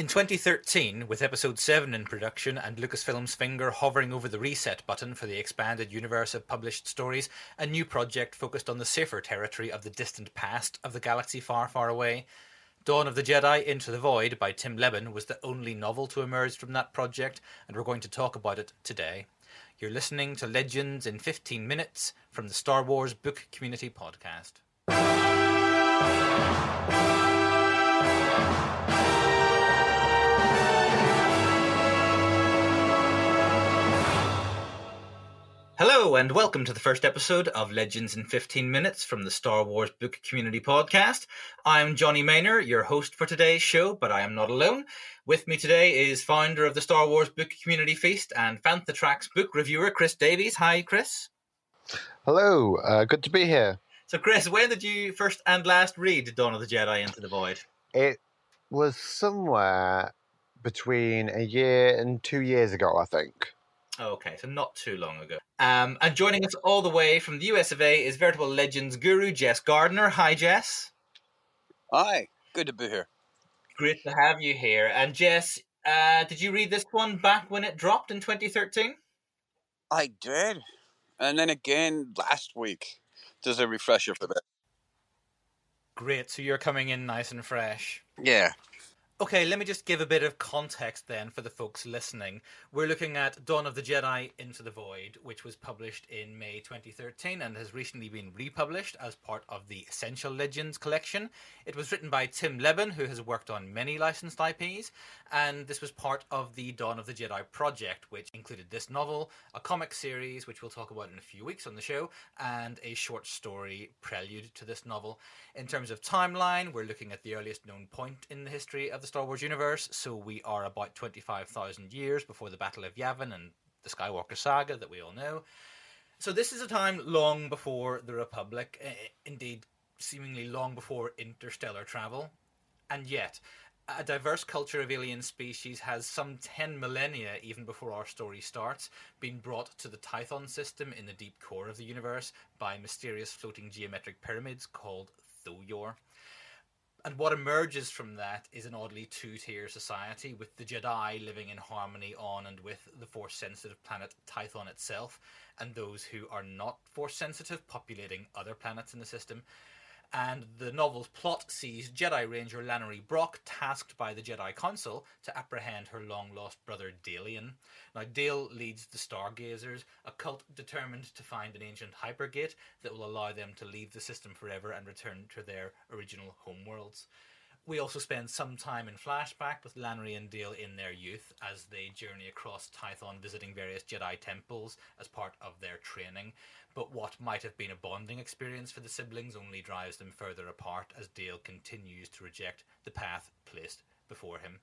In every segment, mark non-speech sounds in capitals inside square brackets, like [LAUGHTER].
In 2013, with episode 7 in production and Lucasfilm's finger hovering over the reset button for the expanded universe of published stories, a new project focused on the safer territory of the distant past of the galaxy far, far away. Dawn of the Jedi Into the Void by Tim Lebbon was the only novel to emerge from that project, and we're going to talk about it today. You're listening to Legends in 15 Minutes from the Star Wars Book Community Podcast. Hello, and welcome to the first episode of Legends in 15 Minutes from the Star Wars Book Community Podcast. I'm Johnny Maynor, your host for today's show, but I am not alone. With me today is founder of the Star Wars Book Community Feast and Fantha Tracks book reviewer, Chris Davies. Hi, Chris. Hello, uh, good to be here. So, Chris, when did you first and last read Dawn of the Jedi Into the Void? It was somewhere between a year and two years ago, I think. Okay, so not too long ago. Um, and joining us all the way from the US of A is veritable legends guru Jess Gardner. Hi, Jess. Hi, good to be here. Great to have you here. And Jess, uh, did you read this one back when it dropped in 2013? I did, and then again last week. Just a refresher for that. Great. So you're coming in nice and fresh. Yeah, Okay, let me just give a bit of context then for the folks listening. We're looking at Dawn of the Jedi Into the Void, which was published in May 2013 and has recently been republished as part of the Essential Legends collection. It was written by Tim Lebbon, who has worked on many licensed IPs, and this was part of the Dawn of the Jedi project, which included this novel, a comic series, which we'll talk about in a few weeks on the show, and a short story prelude to this novel. In terms of timeline, we're looking at the earliest known point in the history of the Star Wars universe, so we are about 25,000 years before the Battle of Yavin and the Skywalker saga that we all know. So this is a time long before the Republic, eh, indeed, seemingly long before interstellar travel. And yet, a diverse culture of alien species has some 10 millennia, even before our story starts, been brought to the Tython system in the deep core of the universe by mysterious floating geometric pyramids called Tho Yor. And what emerges from that is an oddly two tier society, with the Jedi living in harmony on and with the Force sensitive planet Tython itself, and those who are not Force sensitive populating other planets in the system. And the novel's plot sees Jedi Ranger Lanoree Brock tasked by the Jedi Council to apprehend her long lost brother Dalien. Now, Dale leads the Stargazers, a cult determined to find an ancient hypergate that will allow them to leave the system forever and return to their original homeworlds. We also spend some time in flashback with Lanoree and Dale in their youth as they journey across Tython visiting various Jedi temples as part of their training. But what might have been a bonding experience for the siblings only drives them further apart as Dale continues to reject the path placed before him.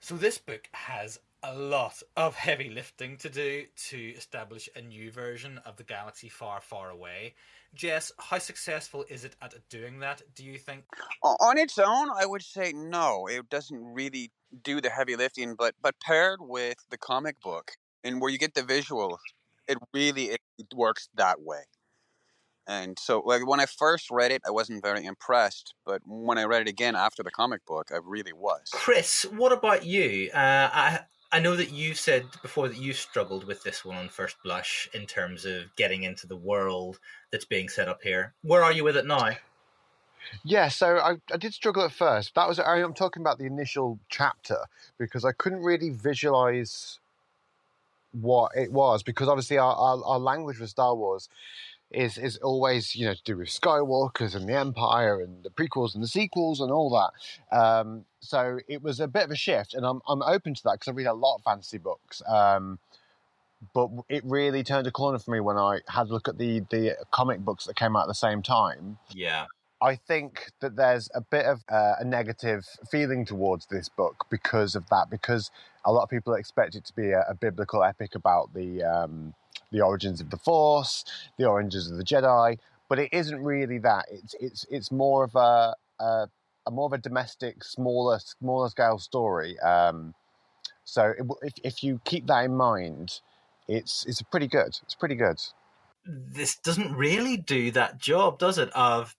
So this book has a lot of heavy lifting to do to establish a new version of the galaxy far, far away. Jess, how successful is it at doing that, do you think? On its own, I would say no. It doesn't really do the heavy lifting, but but paired with the comic book and where you get the visual, it really it, works that way. And so, like when I first read it, I wasn't very impressed, but when I read it again after the comic book, I really was. Chris, what about you? Uh, I I know that you said before that you struggled with this one on first blush in terms of getting into the world that's being set up here. Where are you with it now? Yeah, so I, I did struggle at first. That was I- I'm talking about the initial chapter because I couldn't really visualize what it was because obviously our, our, our language for Star Wars is is always you know to do with Skywalkers and the Empire and the prequels and the sequels and all that. Um, so it was a bit of a shift, and I'm I'm open to that because I read a lot of fantasy books. Um, but it really turned a corner for me when I had a look at the the comic books that came out at the same time. Yeah. I think that there's a bit of uh, a negative feeling towards this book because of that, because a lot of people expect it to be a, a biblical epic about the um, the origins of the Force, the origins of the Jedi, but it isn't really that. It's it's it's more of a, a, a more of a domestic, smaller smaller scale story. Um, so it, if if you keep that in mind, it's it's pretty good. It's pretty good. This doesn't really do that job, does it? Of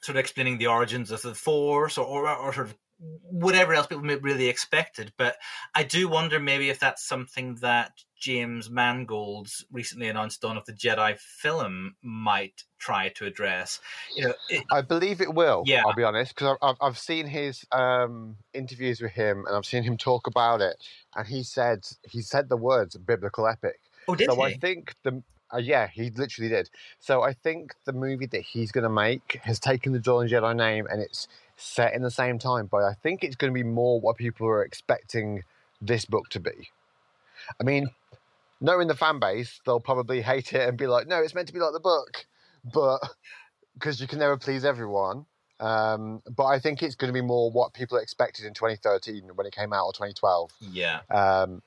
sort of explaining the origins of the Force, or, or, or sort of whatever else people really expected. But I do wonder maybe if that's something that James Mangold's recently announced Dawn of the Jedi film might try to address. You know, it, I believe it will. Yeah. I'll be honest because I've I've seen his um, interviews with him and I've seen him talk about it, and he said he said the words biblical epic. oh, did so he? I think the uh, yeah he literally did. So I think the movie that he's going to make has taken the Dawn of the Jedi name and it's set in the same time, but I think it's going to be more what people are expecting this book to be. I mean, knowing the fan base, they'll probably hate it and be like, "No, it's meant to be like the book," but because you can never please everyone. Um, but I think it's going to be more what people expected in 2013 when it came out or 2012. yeah. Um,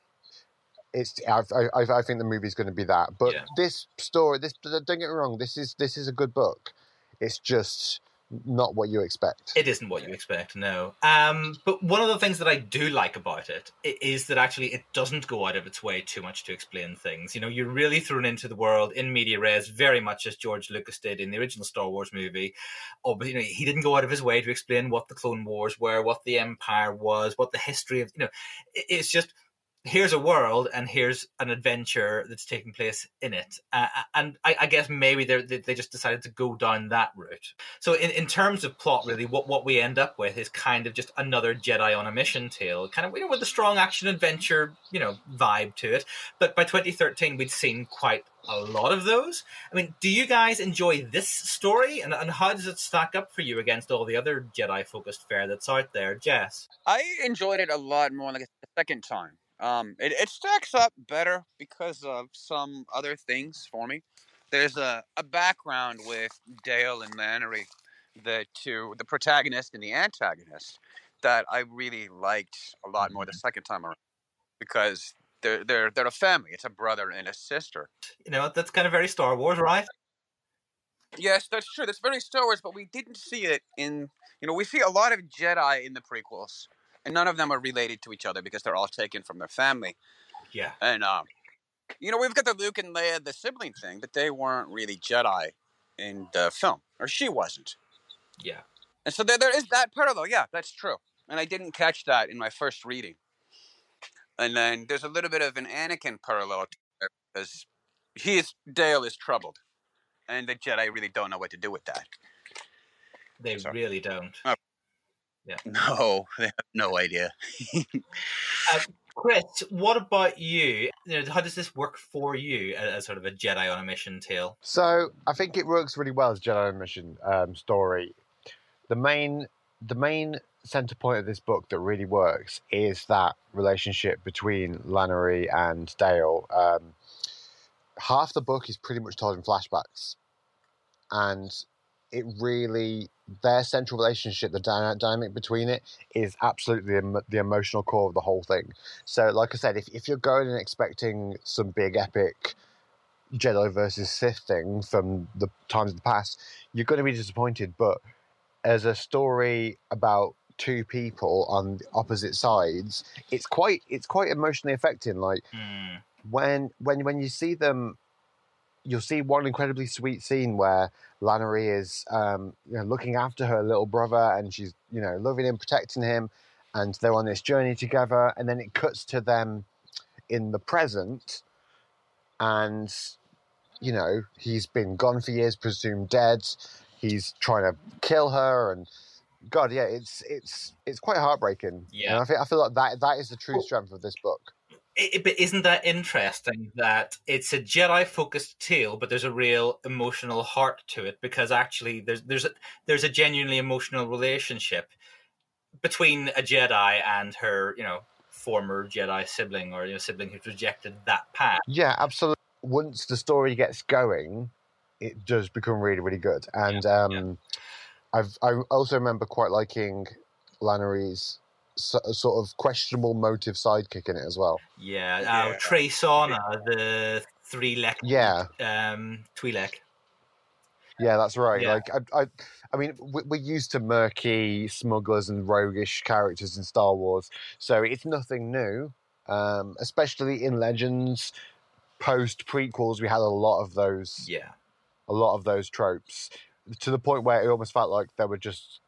it's I, I, I think the movie's going to be that. But Yeah. this story, this don't get me wrong, this is this is a good book. It's just not what you expect. It isn't what you expect, no. Um, but one of the things that I do like about it i- that actually it doesn't go out of its way too much to explain things. You know, you're really thrown into the world in media res, very much as George Lucas did in the original Star Wars movie. Oh, but you know, he didn't go out of his way to explain what the Clone Wars were, what the Empire was, what the history of you know. It's just here's a world and here's an adventure that's taking place in it. Uh, and I, I guess maybe they they just decided to go down that route. So in, in terms of plot, really, what, what we end up with is kind of just another Jedi on a mission tale, kind of you know with a strong action adventure you know vibe to it. But by 2013, we'd seen quite a lot of those. I mean, do you guys enjoy this story, and, and how does it stack up for you against all the other Jedi focused fare that's out there, Jess? I enjoyed it a lot more like the second time. Um, it, it stacks up better because of some other things for me. There's a, a background with Dale and Lanoree, the two, the protagonist and the antagonist, that I really liked a lot more the second time around because they're they're they're a family. It's a brother and a sister. You know, that's kind of very Star Wars, right? Yes, that's true. That's very Star Wars, but we didn't see it in. You know, we see a lot of Jedi in the prequels, and none of them are related to each other because they're all taken from their family. Yeah. And um, you know, we've got the Luke and Leia, the sibling thing, but they weren't really Jedi in the film, or she wasn't. Yeah. And so there, there is that parallel. Yeah, that's true. And I didn't catch that in my first reading. And then there's a little bit of an Anakin parallel because he is Dale is troubled, and the Jedi really don't know what to do with that. They Sorry. really don't. [LAUGHS] No, they have no idea. [LAUGHS] Chris, what about you? you know, how does this work for you as, as sort of a Jedi on a mission tale? So I think it works really well as a Jedi on a mission um, story. The main the main center point of this book that really works is that relationship between Lanoree and Dale. Um, half the book is pretty much told in flashbacks, and it really their central relationship, the dynamic between it, is absolutely the, emotional core of the whole thing. So, like I said, if if you're going and expecting some big epic Jedi versus Sith thing from the times of the past, you're going to be disappointed. But as a story about two people on opposite sides, it's quite it's quite emotionally affecting. Like Hmm. when when when you see them, you'll see one incredibly sweet scene where Lanoree is um, you know looking after her little brother, and she's you know loving him, protecting him, and they're on this journey together. And then it cuts to them in the present, and you know he's been gone for years, presumed dead. He's trying to kill her, and God, yeah, it's it's it's quite heartbreaking. Yeah. and I feel I feel like that that is the true strength of this book. I- I- but isn't that interesting that it's a Jedi focused tale, but there's a real emotional heart to it because actually there's there's a, there's a genuinely emotional relationship between a Jedi and her, you know, former Jedi sibling or you know sibling who's rejected that path. Yeah, absolutely. Once the story gets going, it does become really, really good. And um, yeah. I've I also remember quite liking Lanoree's so, sort of questionable motive sidekick in it as well. Yeah, Yeah. Uh, Tre Sana, the three lek, Yeah, um, Twi'lek. yeah, that's right. Yeah. Like I, I, I mean, we- we're used to murky smugglers and roguish characters in Star Wars, so it's nothing new. Um, especially in Legends, post prequels, we had a lot of those. Yeah, a lot of those tropes to the point where it almost felt like there were just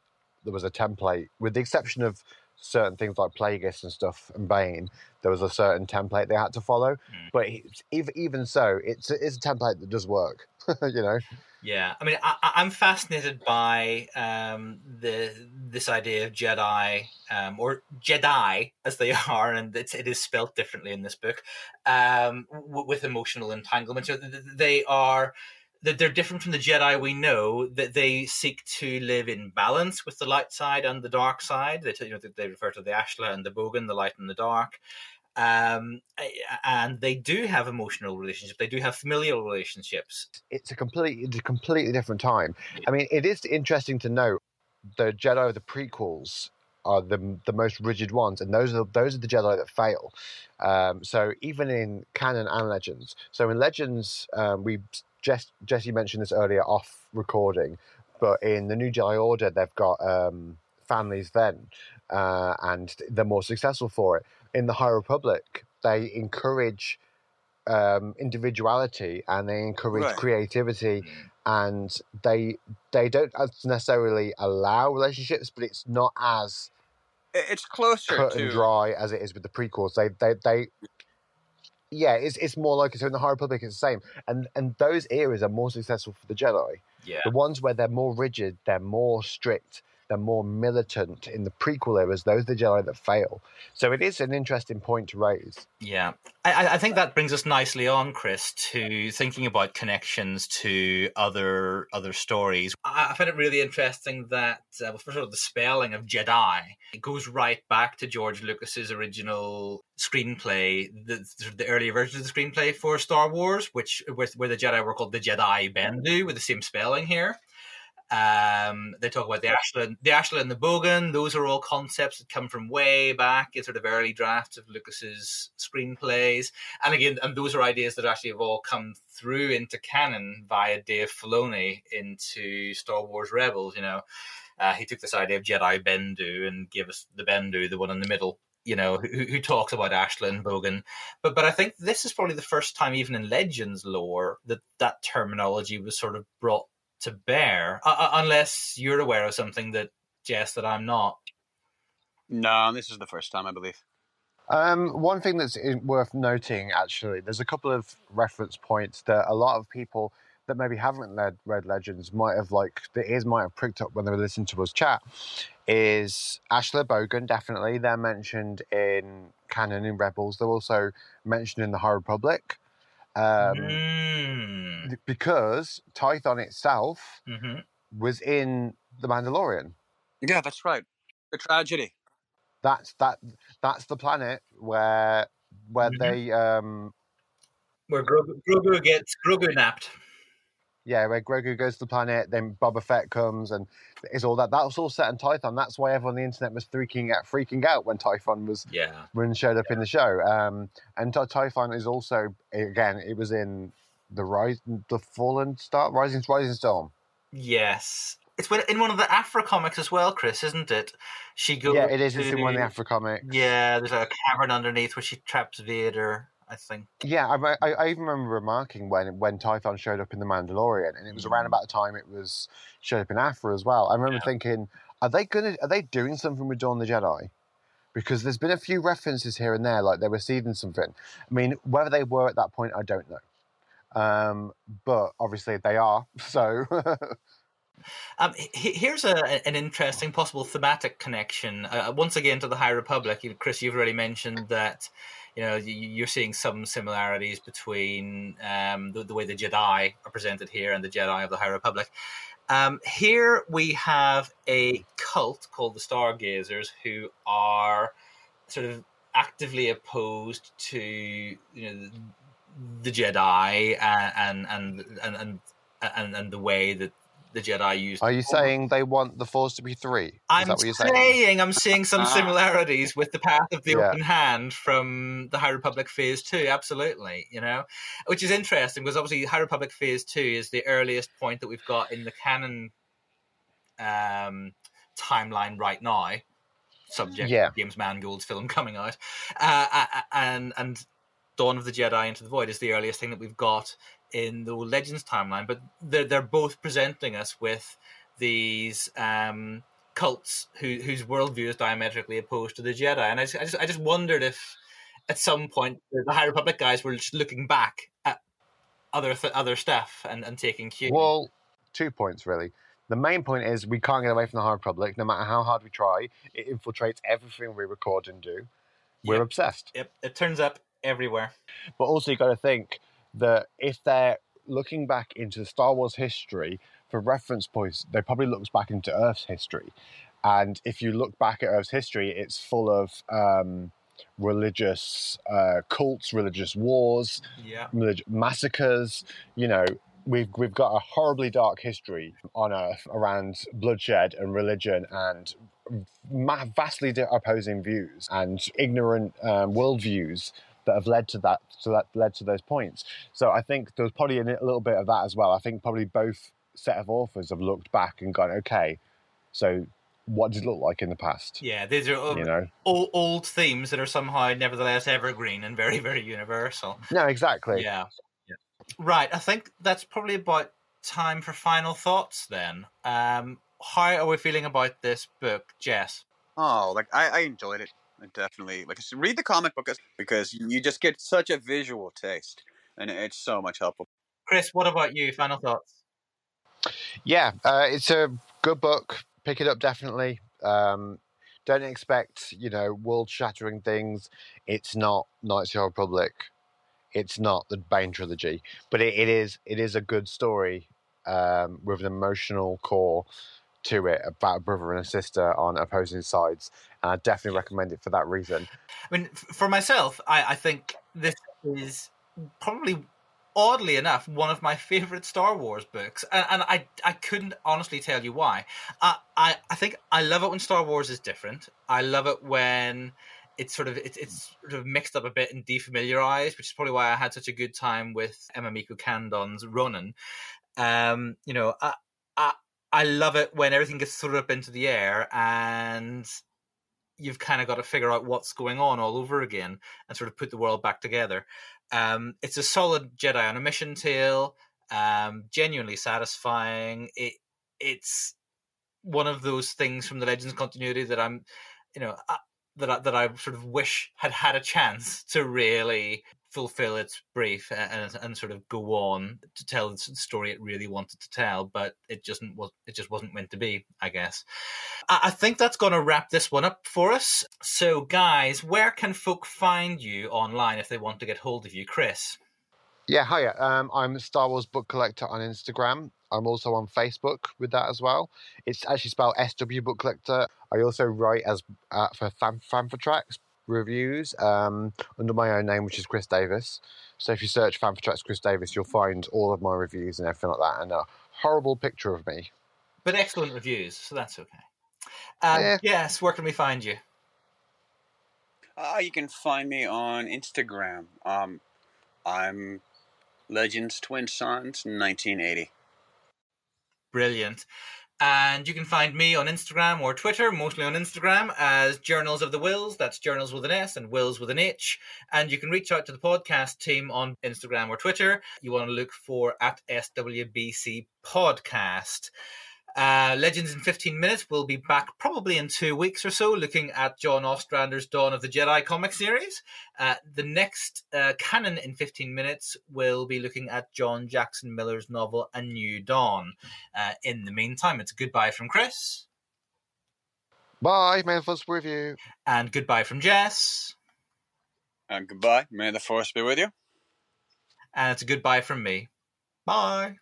there was a template, with the exception of certain things like Plagueis and stuff and Bane, there was a certain template they had to follow. Mm. But even even so, it's a, it's a template that does work. [LAUGHS] you know, Yeah, I mean, I, I'm fascinated by um, the this idea of Jedi um, or Jedi as they [LAUGHS] are, and it's, it is spelt differently in this book, um, w- with emotional entanglement. So th- th- they are that they're different from the Jedi we know. That they seek to live in balance with the light side and the dark side. They, you know, they refer to the Ashla and the Bogan, the light and the dark. Um, and they do have emotional relationships. They do have familial relationships. it's a completely it's a completely different time. I mean, it is interesting to note the Jedi of the prequels are the the most rigid ones, and those are those are the Jedi that fail. Um, so even in canon and Legends, so in Legends, um, we Jess, Jesse mentioned this earlier off recording, but in the New Jedi Order, they've got um, families then, uh, and they're more successful for it. In the High Republic, they encourage um, individuality and they encourage Right. creativity and they they don't necessarily allow relationships but it's not as It's closer cut to and dry as it is with the prequels they they they yeah it's it's more like so in the high republic it's the same and and those eras are more successful for the jedi Yeah. the ones where they're more rigid they're more strict they're more militant in the prequel eras those are the jedi that fail so it is an interesting point to raise Yeah, I, I- think that brings us nicely on, Chris, to thinking about connections to other other stories. I, I find it really interesting that, uh, well, first of all, the spelling of Jedi it goes right back to George Lucas's original screenplay, the, the earlier version of the screenplay for Star Wars, which where, where the Jedi were called the Jedi Bendu, with the same spelling here. Um, they talk about the Ashland, the Ashland and the Bogan. Those are all concepts that come from way back in sort of early drafts of Lucas's screenplays. And again, and those are ideas that actually have all come through into canon via Dave Filoni into Star Wars Rebels. You know, uh, he took this idea of Jedi Bendu and gave us the Bendu, the one in the middle. You know, who, who talks about Ashland Bogan, but but I think this is probably the first time, even in Legends lore, that that terminology was sort of brought to bear, uh, uh, unless you're aware of something that Jess that I'm not. no. This is the first time I believe. Um, one thing that's worth noting, actually, there's a couple of reference points that a lot of people that maybe haven't read, read Legends might have like the ears might have pricked up when they were listening to us chat. Is Ashla Bogan definitely? They're mentioned in canon in Rebels. They're also mentioned in the High Republic. Um, Mm. because Tython itself hmm was in the Mandalorian. Yeah, that's right. The tragedy. That's that. That's the planet where where Mhm. they um Where Grogu, Grogu gets Grogu napped. Yeah, where Grogu goes to the planet, then Boba Fett comes, and it's all that. That was all set in Tython. That's why everyone on the internet was freaking out, freaking out when Tython was Yeah. when showed up in the show. Um, and Ty- Tython is also again, it was in the rise, the Fallen Star, Rising Rising Storm. Yes. It's in one of the Aphra comics as well, Chris, isn't it? She goes. yeah, it is. It's in one of the Aphra comics. Yeah, there's a cavern underneath where she traps Vader. I think. Yeah, I, I, I even remember remarking when when Tython showed up in the Mandalorian, and it was around Mm. about the time it was showed up in Aphra as well. I remember Yeah. thinking, are they gonna are they doing something with Dawn of the Jedi? Because there's been a few references here and there, like they were seeding something. I mean, whether they were at that point, I don't know. Um, but obviously they are. [LAUGHS] So Um, here's a, an interesting possible thematic connection. Uh, once again to the High Republic, Chris. You've already mentioned that you know you- you're seeing some similarities between um, the, the way the Jedi are presented here and the Jedi of the High Republic. Um, here we have a cult called the Stargazers, who are sort of actively opposed to you know the Jedi and and and and, and, and the way that the Jedi used. are you the saying they want the Force to be three? Is I'm that what you're saying, saying? I'm seeing some Ah. similarities with the Path of the Yeah. Open Hand from the High Republic Phase Two. Absolutely, you know, which is interesting because obviously High Republic Phase Two is the earliest point that we've got in the canon um, timeline right now. Subject Yeah. James Mangold's film [LAUGHS] coming out, uh, uh, and and Dawn of the Jedi Into the Void is the earliest thing that we've got in the Legends timeline. But they're they're both presenting us with these um, cults who, whose worldview is diametrically opposed to the Jedi. And I just, I just, I just wondered if at some point the High Republic guys were just looking back at other th- other stuff and, and taking cue. Well, two points really. The main point is we can't get away from the High Republic. No matter how hard we try, it infiltrates everything we record and do. We're Yep. obsessed. Yep, it turns up everywhere. But also, you've got to think that if they're looking back into Star Wars history for reference points, they probably looks back into Earth's history. And if you look back at Earth's history, it's full of um, religious uh, cults, religious wars, Yeah. relig- massacres. You know, we've we've got a horribly dark history on Earth around bloodshed and religion and vastly opposing views and ignorant um, worldviews that have led to that so that led to those points. So I think there's probably a little bit of that as well. I think probably both set of authors have looked back and gone, okay, so what did it look like in the past? Yeah, these are old, You know? old, old themes that are somehow nevertheless evergreen and very, very universal. No, exactly. Yeah. Right. I think that's probably about time for final thoughts then. Um, how are we feeling about this book, Jess? Oh, like I, I enjoyed it. I definitely like I said, read the comic book because you just get such a visual taste, and it's so much helpful. Chris, what about you? Final thoughts? Yeah, uh, it's a good book. Pick it up definitely. Um, don't expect you know world shattering things. It's not Knights of the Old Republic. It's not the Bane trilogy, but it, it is it is a good story um, with an emotional core to it about a brother and a sister on opposing sides. And I definitely recommend it for that reason. I mean, for myself, I, I think this is probably, oddly enough, one of my favorite Star Wars books, and, and I I couldn't honestly tell you why. I, I I think I love it when Star Wars is different. I love it when it's sort of it's, it's sort of mixed up a bit and defamiliarized, which is probably why I had such a good time with Emma Mieko Candon's Ronin. Um, you know, I, I I love it when everything gets thrown up into the air and you've kind of got to figure out what's going on all over again and sort of put the world back together. Um, it's a solid Jedi on a mission tale, um, genuinely satisfying. It it's one of those things from the Legends continuity that I'm, you know, uh, that I, that I sort of wish had had a chance to really fulfill its brief and, and sort of go on to tell the story it really wanted to tell, but it just was it just wasn't meant to be, I guess. I, I think that's going to wrap this one up for us. So, guys, where can folk find you online if they want to get hold of you, Chris? Yeah, hiya. Um, I'm a Star Wars book collector on Instagram. I'm also on Facebook with that as well. It's actually spelled SW Book Collector. I also write as uh, for fan, Fantha Tracks reviews um, under my own name, which is Chris Davis. So if you search Fantha Tracks Chris Davis, you'll find all of my reviews and everything like that, and a horrible picture of me. But excellent reviews, so that's okay. Um, Yeah. Yes, where can we find you? Uh, you can find me on Instagram. Um, I'm Legends Twin Sons 1980. Brilliant. And you can find me on Instagram or Twitter, mostly on Instagram, as Journals of the Whills. That's Journals with an S and Whills with an H. And you can reach out to the podcast team on Instagram or Twitter. You want to look for at SWBC Podcast. Uh, Legends in 15 Minutes will be back probably in two weeks or so, looking at John Ostrander's Dawn of the Jedi comic series. Uh, the next uh, canon in 15 minutes will be looking at John Jackson Miller's novel A New Dawn. Uh, in the meantime, it's goodbye from Chris Bye, may the force be with you. and goodbye from Jess, Uh, goodbye. May the Force be with you. and it's a goodbye from me. Bye.